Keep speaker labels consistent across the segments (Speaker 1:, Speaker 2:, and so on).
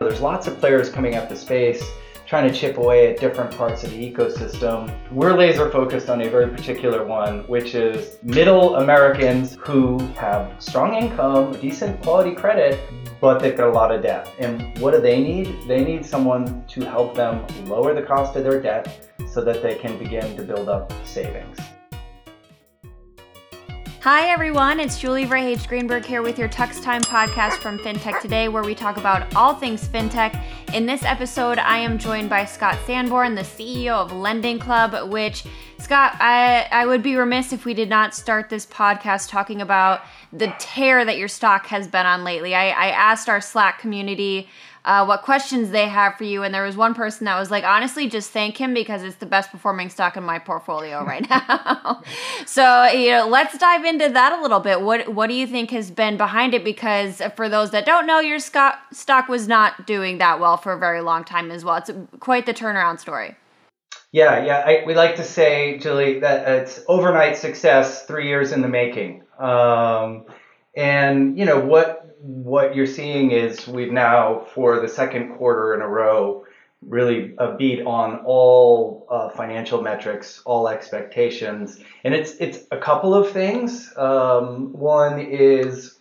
Speaker 1: There's lots of players coming up the space trying to chip away at different parts of the ecosystem. We're laser focused on a very particular one, which is middle Americans who have strong income, decent quality credit, but they've got a lot of debt. And what do they need? They need someone to help them lower the cost of their debt so that they can begin to build up savings.
Speaker 2: Hi, everyone. It's Julie Verhage Greenberg here with your Tux Time podcast from FinTech Today, where we talk about all things FinTech. In this episode, I am joined by Scott Sanborn, the CEO of Lending Club, which, Scott, I, I would be remiss if we did not start this podcast talking about the tear that your stock has been on lately. I, I asked our Slack community uh, what questions they have for you. And there was one person that was like, honestly, just thank him because it's the best performing stock in my portfolio right now. so, you know, let's dive into that a little bit. What what do you think has been behind it? Because for those that don't know, your stock stock was not doing that well for a very long time as well. It's quite the turnaround story.
Speaker 1: Yeah, yeah. I, we like to say, Julie, that it's overnight success, three years in the making. Um, and you know what what you're seeing is we've now, for the second quarter in a row, really a beat on all uh, financial metrics, all expectations, and it's it's a couple of things. Um, one is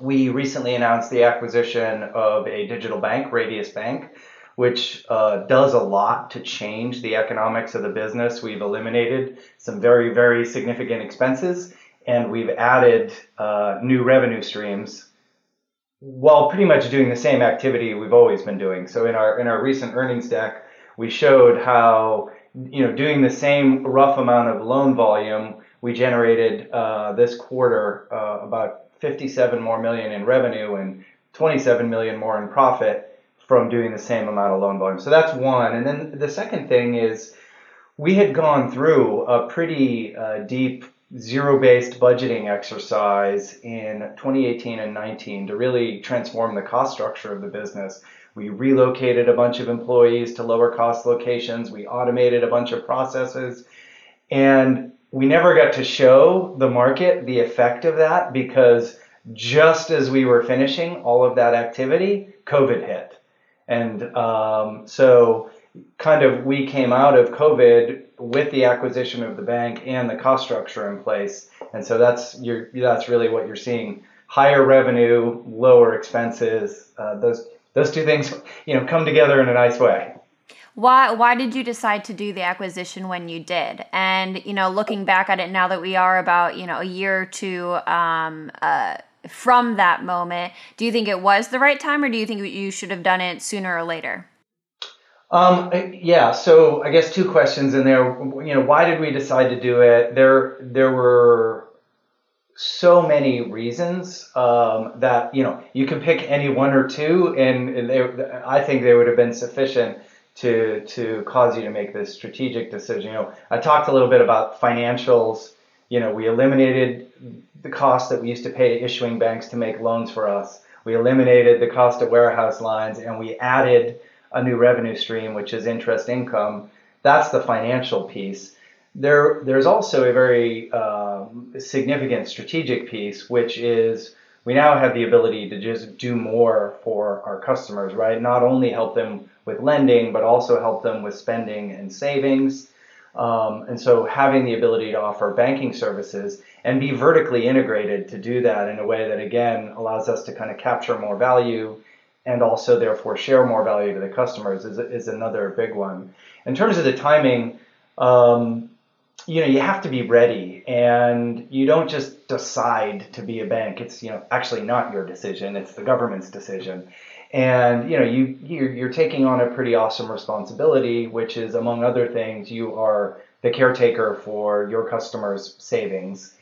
Speaker 1: we recently announced the acquisition of a digital bank, Radius Bank, which uh, does a lot to change the economics of the business. We've eliminated some very very significant expenses, and we've added uh, new revenue streams while pretty much doing the same activity we've always been doing. So in our in our recent earnings deck, we showed how you know doing the same rough amount of loan volume, we generated uh, this quarter uh, about 57 more million in revenue and 27 million more in profit from doing the same amount of loan volume. So that's one. And then the second thing is we had gone through a pretty uh, deep zero based budgeting exercise in 2018 and 19 to really transform the cost structure of the business. We relocated a bunch of employees to lower cost locations, we automated a bunch of processes, and we never got to show the market the effect of that because just as we were finishing all of that activity, COVID hit. And um, so, kind of, we came out of COVID with the acquisition of the bank and the cost structure in place. And so that's you that's really what you're seeing: higher revenue, lower expenses. Uh, those those two things, you know, come together in a nice way.
Speaker 2: Why why did you decide to do the acquisition when you did? And you know, looking back at it now that we are about you know a year or two um, uh, from that moment, do you think it was the right time, or do you think you should have done it sooner or later?
Speaker 1: Um, yeah, so I guess two questions in there. You know, why did we decide to do it? There, there were so many reasons um, that you know you can pick any one or two, and they, I think they would have been sufficient to to cause you to make this strategic decision. You know, I talked a little bit about financials. You know, we eliminated the cost that we used to pay to issuing banks to make loans for us. We eliminated the cost of warehouse lines, and we added a new revenue stream, which is interest income. That's the financial piece. There, there's also a very um, significant strategic piece, which is we now have the ability to just do more for our customers, right? Not only help them with lending, but also help them with spending and savings. Um, and so having the ability to offer banking services and be vertically integrated to do that in a way that again allows us to kind of capture more value and also therefore share more value to the customers is, is another big one. In terms of the timing, um, you know, you have to be ready and you don't just decide to be a bank. It's, you know, actually not your decision. It's the government's decision. And, you know, you, you're, you're taking on a pretty awesome responsibility, which is among other things, you are the caretaker for your customers' savings.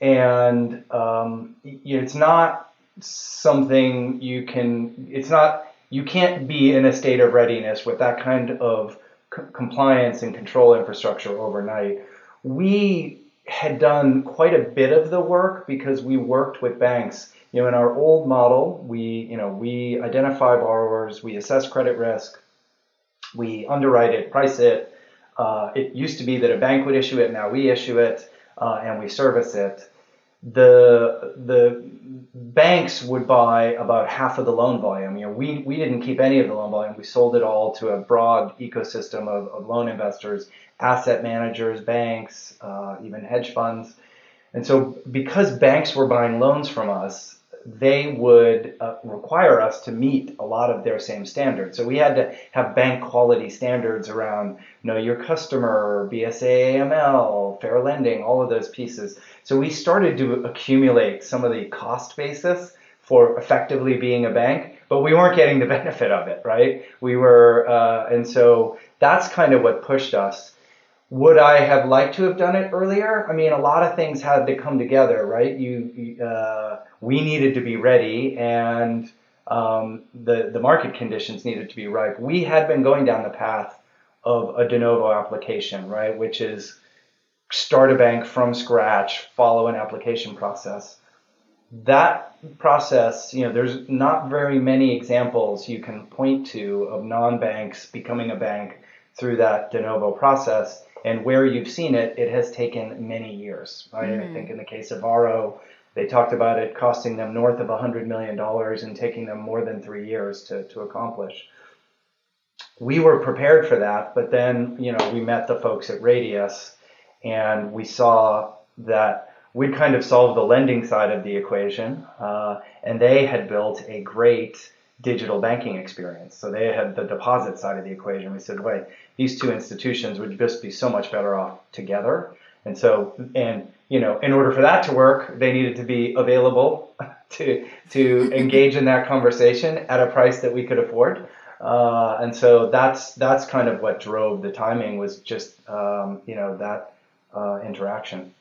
Speaker 1: And um, it's not something you can it's not you can't be in a state of readiness with that kind of c- compliance and control infrastructure overnight we had done quite a bit of the work because we worked with banks you know in our old model we you know we identify borrowers we assess credit risk we underwrite it price it uh, it used to be that a bank would issue it now we issue it uh, and we service it the the banks would buy about half of the loan volume. You know, we, we didn't keep any of the loan volume. We sold it all to a broad ecosystem of, of loan investors, asset managers, banks, uh, even hedge funds. And so because banks were buying loans from us, they would uh, require us to meet a lot of their same standards. So we had to have bank quality standards around know your customer, BSA AML, fair lending, all of those pieces. So we started to accumulate some of the cost basis for effectively being a bank, but we weren't getting the benefit of it, right? We were, uh, and so that's kind of what pushed us would I have liked to have done it earlier? I mean, a lot of things had to come together, right? You, uh, we needed to be ready, and um, the the market conditions needed to be ripe. We had been going down the path of a de novo application, right, which is start a bank from scratch, follow an application process. That process, you know, there's not very many examples you can point to of non-banks becoming a bank through that de novo process and where you've seen it, it has taken many years. Right? Mm. I think in the case of Varo, they talked about it costing them north of $100 million and taking them more than three years to, to accomplish. We were prepared for that, but then, you know, we met the folks at Radius and we saw that we'd kind of solved the lending side of the equation, uh, and they had built a great digital banking experience. So they had the deposit side of the equation. We said, wait, these two institutions would just be so much better off together. And so, and you know, in order for that to work, they needed to be available to to engage in that conversation at a price that we could afford. Uh, and so that's that's kind of what drove the timing was just um, you know that uh, interaction.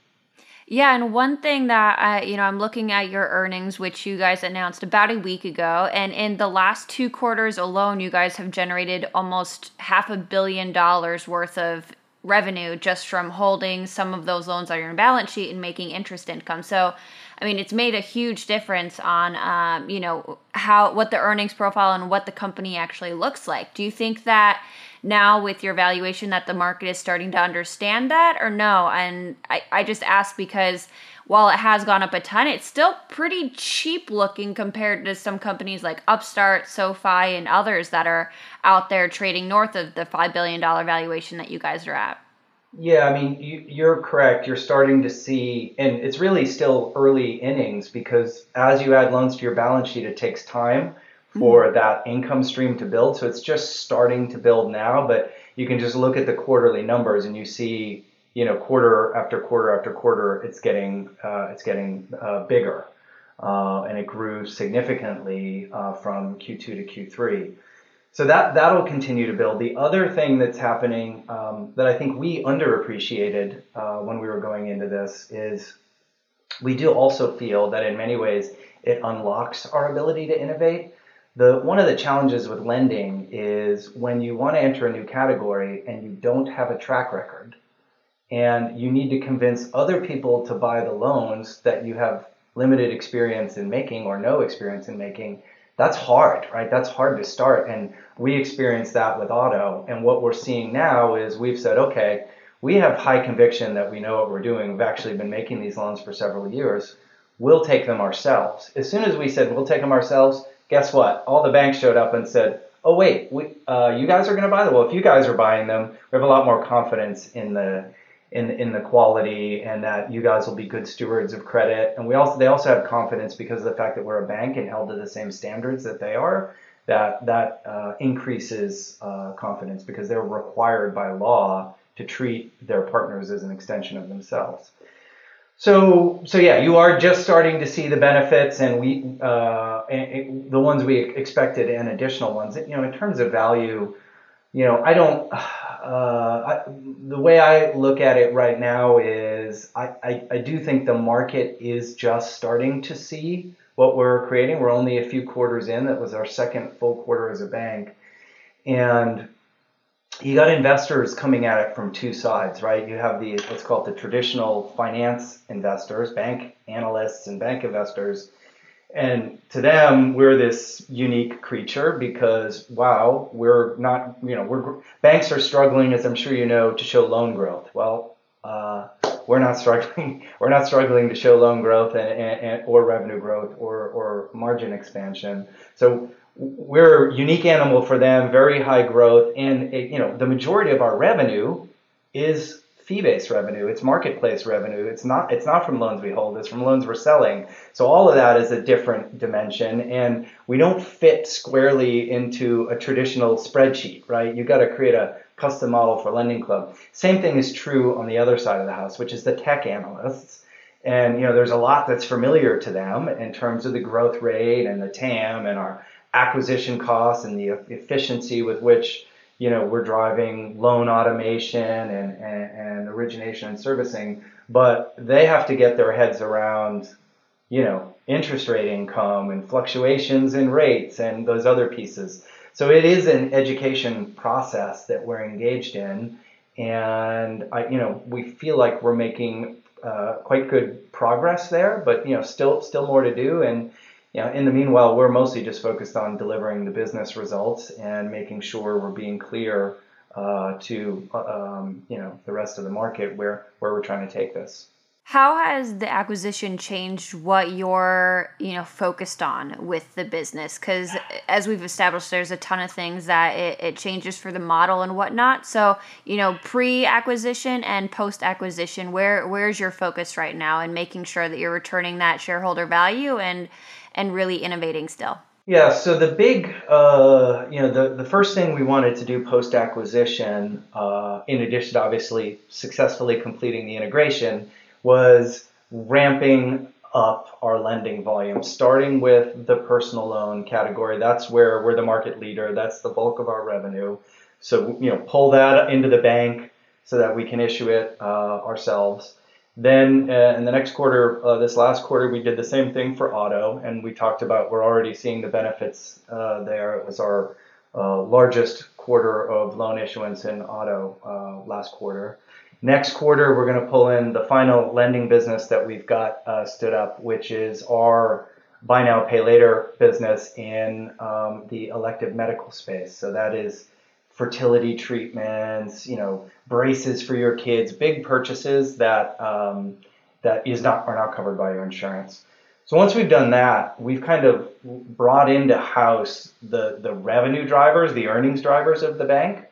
Speaker 2: Yeah, and one thing that I, you know, I'm looking at your earnings, which you guys announced about a week ago, and in the last two quarters alone, you guys have generated almost half a billion dollars worth of revenue just from holding some of those loans on your balance sheet and making interest income. So, I mean, it's made a huge difference on, um, you know, how what the earnings profile and what the company actually looks like. Do you think that? Now with your valuation that the market is starting to understand that or no? And I, I just ask because while it has gone up a ton, it's still pretty cheap looking compared to some companies like Upstart, SoFi, and others that are out there trading north of the $5 billion valuation that you guys are at.
Speaker 1: Yeah, I mean, you, are correct. You're starting to see, and it's really still early innings because as you add loans to your balance sheet, it takes time for mm-hmm. that income stream to build. So it's just starting to build now, but you can just look at the quarterly numbers and you see, you know, quarter after quarter after quarter, it's getting uh, it's getting uh, bigger, uh, and it grew significantly uh, from Q2 to Q3. So that that'll continue to build. The other thing that's happening um, that I think we underappreciated uh, when we were going into this is we do also feel that in many ways it unlocks our ability to innovate the one of the challenges with lending is when you want to enter a new category and you don't have a track record and you need to convince other people to buy the loans that you have limited experience in making or no experience in making that's hard right? That's hard to start and we experienced that with auto and what we're seeing now is we've said okay we have high conviction that we know what we're doing. We've actually been making these loans for several years. We'll take them ourselves. As soon as we said we'll take them ourselves guess what? All the banks showed up and said, "Oh wait, we, uh, you guys are going to buy them. Well, if you guys are buying them, we have a lot more confidence in the in in the quality and that you guys will be good stewards of credit. And we also they also have confidence because of the fact that we're a bank and held to the same standards that they are. That that uh, increases uh, confidence because they're required by law to treat their partners as an extension of themselves. So, so yeah, you are just starting to see the benefits, and we, uh, the ones we expected, and additional ones. You know, in terms of value, you know, I don't. Uh, I, the way I look at it right now is, I, I, I do think the market is just starting to see what we're creating. We're only a few quarters in. That was our second full quarter as a bank, and you got investors coming at it from two sides, right? You have the let's call it the traditional finance investors, bank analysts and bank investors. And to them, we're this unique creature because wow, we're not, you know, we're banks are struggling, as I'm sure you know, to show loan growth. Well, uh, we're not struggling. We're not struggling to show loan growth and, and, and or revenue growth or or margin expansion. So we're a unique animal for them, very high growth, and it, you know the majority of our revenue is fee-based revenue. It's marketplace revenue. It's not it's not from loans we hold. It's from loans we're selling. So all of that is a different dimension, and we don't fit squarely into a traditional spreadsheet, right? You got to create a custom model for Lending Club. Same thing is true on the other side of the house, which is the tech analysts. And you know, there's a lot that's familiar to them in terms of the growth rate and the TAM and our acquisition costs and the efficiency with which you know we're driving loan automation and, and, and origination and servicing. But they have to get their heads around you know interest rate income and fluctuations in rates and those other pieces. So it is an education process that we're engaged in. And I, you know we feel like we're making uh, quite good progress there but you know still still more to do. And you know, in the meanwhile, we're mostly just focused on delivering the business results and making sure we're being clear uh, to uh, um, you know the rest of the market where where we're trying to take this.
Speaker 2: How has the acquisition changed what you're, you know, focused on with the business? Because as we've established, there's a ton of things that it, it changes for the model and whatnot. So, you know, pre-acquisition and post-acquisition, where where's your focus right now, and making sure that you're returning that shareholder value and and really innovating still?
Speaker 1: Yeah, so the big, uh, you know, the, the first thing we wanted to do post acquisition, uh, in addition to obviously successfully completing the integration, was ramping up our lending volume, starting with the personal loan category. That's where we're the market leader. That's the bulk of our revenue. So, you know, pull that into the bank so that we can issue it uh, ourselves. Then uh, in the next quarter, uh, this last quarter, we did the same thing for auto, and we talked about we're already seeing the benefits uh, there. It was our uh, largest quarter of loan issuance in auto uh, last quarter. Next quarter, we're going to pull in the final lending business that we've got uh, stood up, which is our buy now, pay later business in um, the elective medical space. So that is fertility treatments, you know, braces for your kids, big purchases that um, that is not are not covered by your insurance. So once we've done that, we've kind of brought into house the the revenue drivers, the earnings drivers of the bank,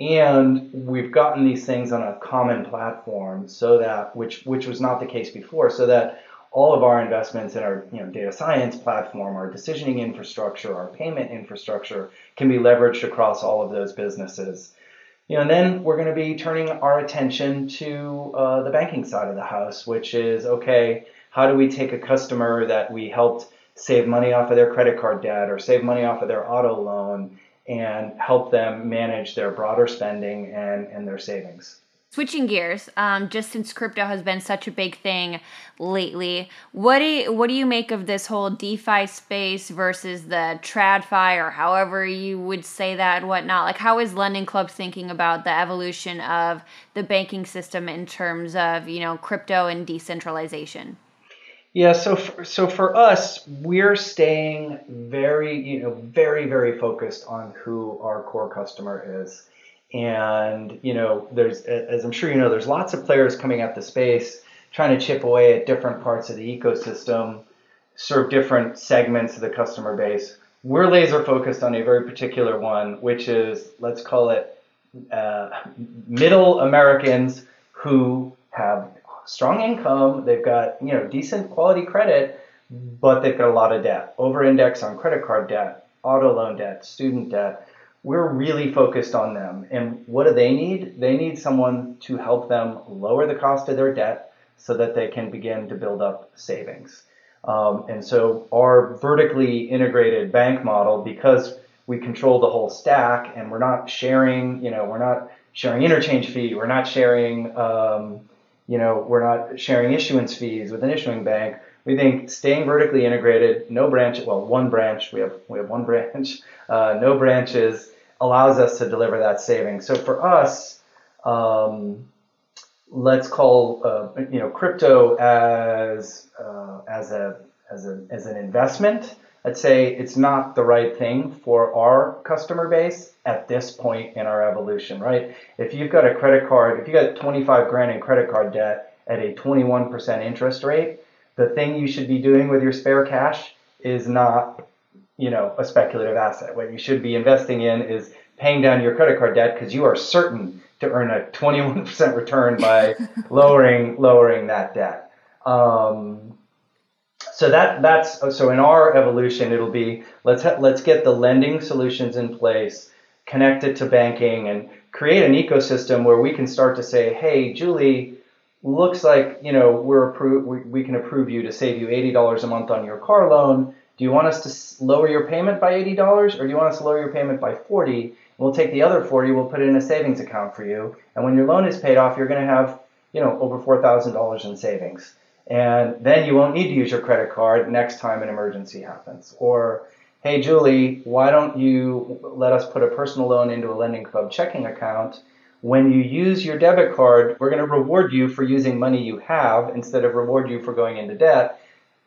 Speaker 1: and we've gotten these things on a common platform so that which which was not the case before, so that all of our investments in our you know, data science platform, our decisioning infrastructure, our payment infrastructure can be leveraged across all of those businesses. You know, and then we're going to be turning our attention to uh, the banking side of the house, which is okay, how do we take a customer that we helped save money off of their credit card debt or save money off of their auto loan and help them manage their broader spending and, and their savings?
Speaker 2: Switching gears, um, just since crypto has been such a big thing lately, what do you, what do you make of this whole DeFi space versus the TradFi or however you would say that and whatnot? Like, how is Lending Club thinking about the evolution of the banking system in terms of you know crypto and decentralization?
Speaker 1: Yeah, so for, so for us, we're staying very you know very very focused on who our core customer is and you know, there's as I'm sure you know, there's lots of players coming at the space trying to chip away at different parts of the ecosystem, serve different segments of the customer base. We're laser focused on a very particular one, which is let's call it uh, middle Americans who have strong income, they've got you know decent quality credit, but they've got a lot of debt, over index on credit card debt, auto loan debt, student debt we're really focused on them. And what do they need? They need someone to help them lower the cost of their debt so that they can begin to build up savings. Um, and so our vertically integrated bank model, because we control the whole stack and we're not sharing, you know, we're not sharing interchange fee, we're not sharing, um, you know, we're not sharing issuance fees with an issuing bank. We think staying vertically integrated, no branch, well, one branch, we have we have one branch, uh, no branches, allows us to deliver that saving. So for us, um, let's call uh, you know crypto as uh, as a as a as an investment. I'd say it's not the right thing for our customer base at this point in our evolution, right? If you've got a credit card, if you got 25 grand in credit card debt at a 21% interest rate, the thing you should be doing with your spare cash is not, you know, a speculative asset. What you should be investing in is paying down your credit card debt because you are certain to earn a 21% return by lowering lowering that debt. Um, so that that's so in our evolution it'll be let's ha- let's get the lending solutions in place, connect it to banking, and create an ecosystem where we can start to say, hey, Julie, looks like you know we're appro- we, we can approve you to save you eighty dollars a month on your car loan. Do you want us to lower your payment by eighty dollars, or do you want us to lower your payment by forty? We'll take the other 40, we'll put it in a savings account for you. And when your loan is paid off, you're going to have, you know, over $4,000 in savings. And then you won't need to use your credit card next time an emergency happens. Or, hey, Julie, why don't you let us put a personal loan into a lending club checking account? When you use your debit card, we're going to reward you for using money you have instead of reward you for going into debt.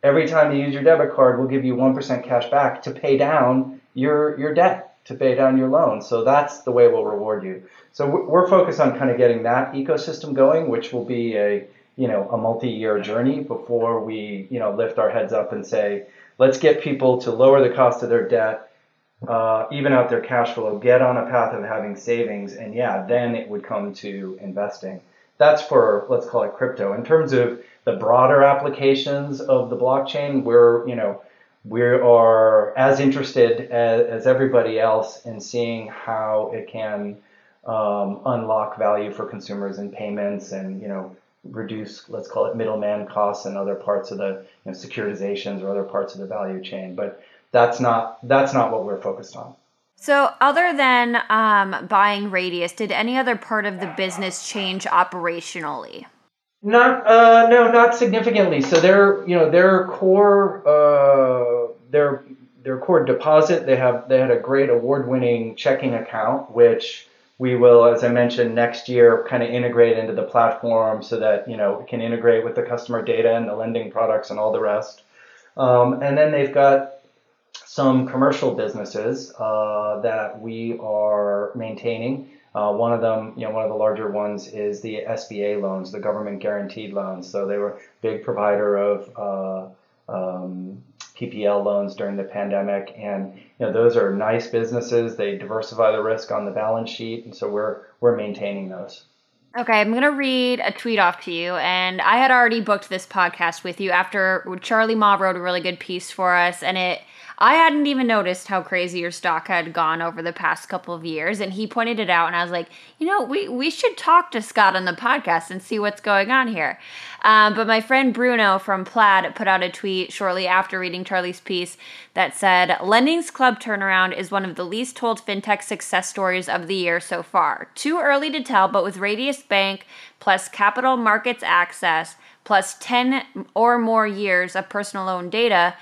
Speaker 1: Every time you use your debit card, we'll give you 1% cash back to pay down your, your debt to pay down your loan. So that's the way we'll reward you. So we're focused on kind of getting that ecosystem going, which will be a you know a multi-year journey before we you know lift our heads up and say let's get people to lower the cost of their debt, uh, even out their cash flow, get on a path of having savings, and yeah, then it would come to investing. That's for let's call it crypto. In terms of the broader applications of the blockchain, we're you know we are as interested as, as, everybody else in seeing how it can um, unlock value for consumers in payments and you know reduce let's call it middleman costs and other parts of the you know, securitizations or other parts of the value chain but that's not that's not what we're focused on
Speaker 2: so other than um, buying radius did any other part of the business change operationally
Speaker 1: not uh, no, not significantly. So their you know their core uh, their their core deposit they have they had a great award winning checking account which we will as I mentioned next year kind of integrate into the platform so that you know it can integrate with the customer data and the lending products and all the rest. Um, and then they've got some commercial businesses uh, that we are maintaining. Uh, one of them, you know, one of the larger ones is the SBA loans, the government guaranteed loans. So they were a big provider of uh, um, PPP loans during the pandemic, and you know those are nice businesses. They diversify the risk on the balance sheet, and so we're we're maintaining those.
Speaker 2: Okay, I'm going to read a tweet off to you. And I had already booked this podcast with you after Charlie Ma wrote a really good piece for us. And it I hadn't even noticed how crazy your stock had gone over the past couple of years, and he pointed it out, and I was like, you know, we we should talk to Scott on the podcast and see what's going on here. Um, but my friend Bruno from Plaid put out a tweet shortly after reading Charlie's piece that said, "Lending's Club turnaround is one of the least told fintech success stories of the year so far. Too early to tell, but with Radius Bank plus capital markets access." Plus 10 or more years of personal loan data,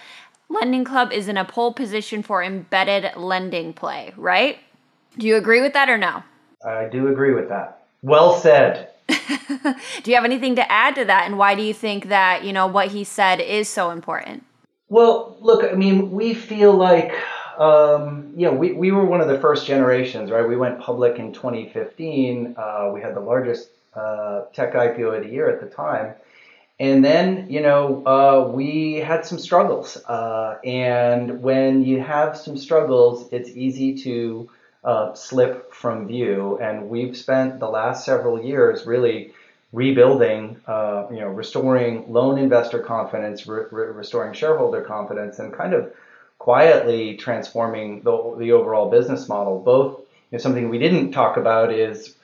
Speaker 2: Lending Club is in a pole position for embedded lending play, right? Do you agree with that or no?
Speaker 1: I do agree with that. Well said.
Speaker 2: do you have anything to add to that and why do you think that, you know, what he said is so important?
Speaker 1: Well, look, I mean, we feel like um, you know, we, we were one of the first generations, right? We went public in 2015. Uh, we had the largest uh, tech IPO of the year at the time. And then, you know, uh, we had some struggles. Uh, and when you have some struggles, it's easy to uh, slip from view. And we've spent the last several years really rebuilding, uh, you know, restoring loan investor confidence, re- re- restoring shareholder confidence, and kind of quietly transforming the, the overall business model. Both, you know, something we didn't talk about is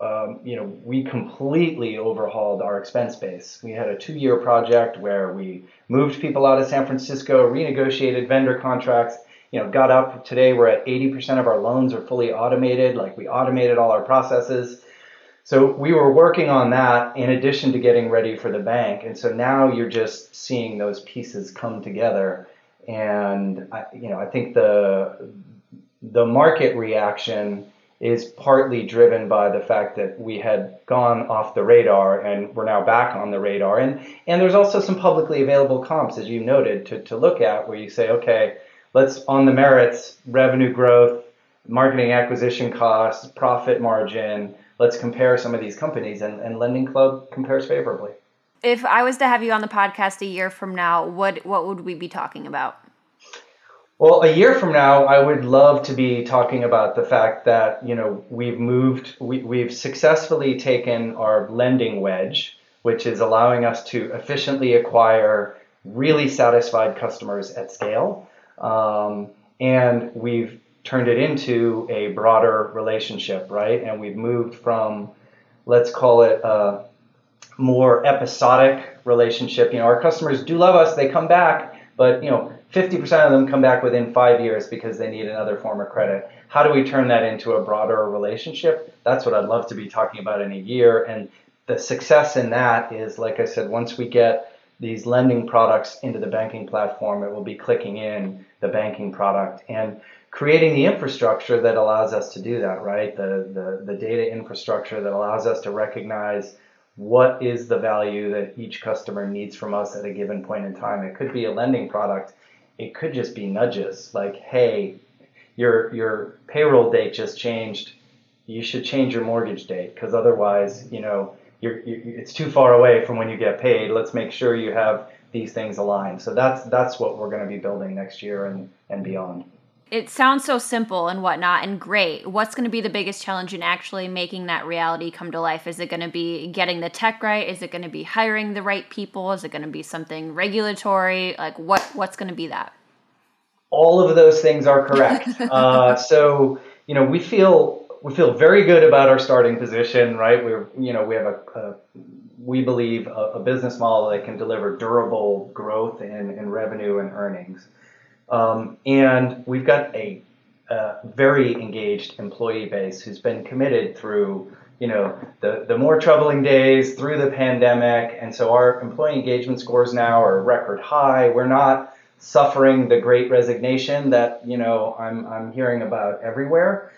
Speaker 1: um, you know, we completely overhauled our expense base. We had a two-year project where we moved people out of San Francisco, renegotiated vendor contracts. You know, got up today. We're at 80% of our loans are fully automated. Like we automated all our processes. So we were working on that in addition to getting ready for the bank. And so now you're just seeing those pieces come together. And I, you know, I think the the market reaction is partly driven by the fact that we had gone off the radar and we're now back on the radar. And and there's also some publicly available comps, as you noted, to, to look at where you say, okay, let's on the merits, revenue growth, marketing acquisition costs, profit margin, let's compare some of these companies, and, and Lending Club compares favorably.
Speaker 2: If I was to have you on the podcast a year from now, what what would we be talking about?
Speaker 1: Well, a year from now, I would love to be talking about the fact that you know we've moved, we, we've successfully taken our lending wedge, which is allowing us to efficiently acquire really satisfied customers at scale, um, and we've turned it into a broader relationship, right? And we've moved from, let's call it a more episodic relationship. You know, our customers do love us; they come back, but you know 50% of them come back within five years because they need another form of credit. How do we turn that into a broader relationship? That's what I'd love to be talking about in a year. And the success in that is, like I said, once we get these lending products into the banking platform, it will be clicking in the banking product and creating the infrastructure that allows us to do that, right? The, the, the data infrastructure that allows us to recognize what is the value that each customer needs from us at a given point in time. It could be a lending product it could just be nudges like, hey, your your payroll date just changed. You should change your mortgage date because otherwise, you know, you're, you, it's too far away from when you get paid. Let's make sure you have these things aligned. So that's that's what we're going to be building next year and and beyond
Speaker 2: it sounds so simple and whatnot and great. What's going to be the biggest challenge in actually making that reality come to life? Is it going to be getting the tech right? Is it going to be hiring the right people? Is it going to be something regulatory? Like what what's going to be that?
Speaker 1: All of those things are correct. uh, so you know we feel we feel very good about our starting position, right? We're you know we have a, a we believe a, a, business model that can deliver durable growth in, in revenue and earnings. Um, and we've got a, a, very engaged employee base who's been committed through, you know, the, the more troubling days through the pandemic. And so our employee engagement scores now are record high. We're not suffering the great resignation that, you know, I'm, I'm hearing about everywhere.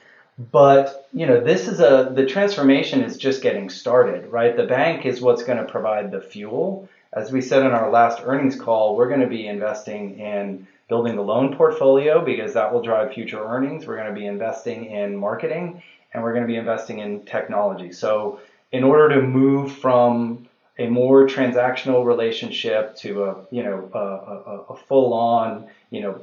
Speaker 1: But, you know, this is a, the transformation is just getting started, right? The bank is what's going to provide the fuel. As we said in our last earnings call, we're going to be investing in building the loan portfolio because that will drive future earnings. We're going to be investing in marketing and we're going to be investing in technology. So, in order to move from a more transactional relationship to a you know a, a, a full on you know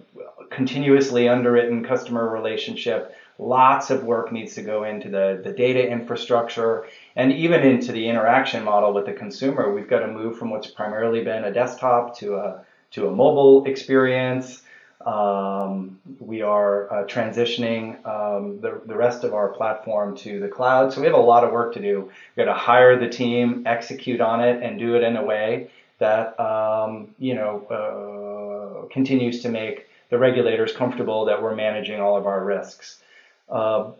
Speaker 1: continuously underwritten customer relationship lots of work needs to go into the, the data infrastructure and even into the interaction model with the consumer we've got to move from what's primarily been a desktop to a to a mobile experience. Um, we are uh, transitioning um, the, the rest of our platform to the cloud. So we have a lot of work to do. We've got to hire the team, execute on it, and do it in a way that um, you know uh, continues to make the regulators comfortable that we're managing all of our risks. Uh,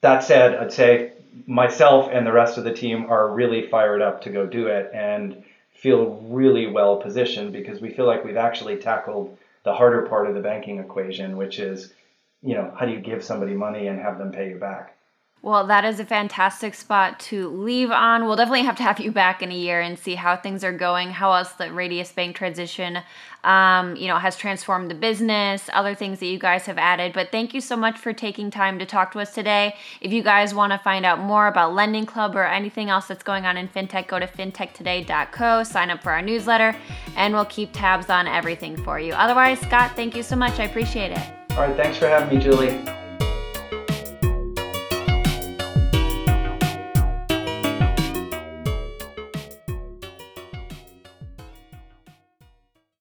Speaker 1: that said, I'd say myself and the rest of the team are really fired up to go do it and feel really well positioned because we feel like we've actually tackled the harder part of the banking equation, which is, you know, how do you give somebody money and have them pay you back?
Speaker 2: Well, that is a fantastic spot to leave on. We'll definitely have to have you back in a year and see how things are going, how else the Radius Bank transition, um, you know, has transformed the business, other things that you guys have added. But thank you so much for taking time to talk to us today. If you guys want to find out more about Lending Club or anything else that's going on in fintech, go to fintechtoday.co, sign up for our newsletter, and we'll keep tabs on everything for you. Otherwise, Scott, thank you so much. I appreciate it.
Speaker 1: All right, thanks for having me, Julie.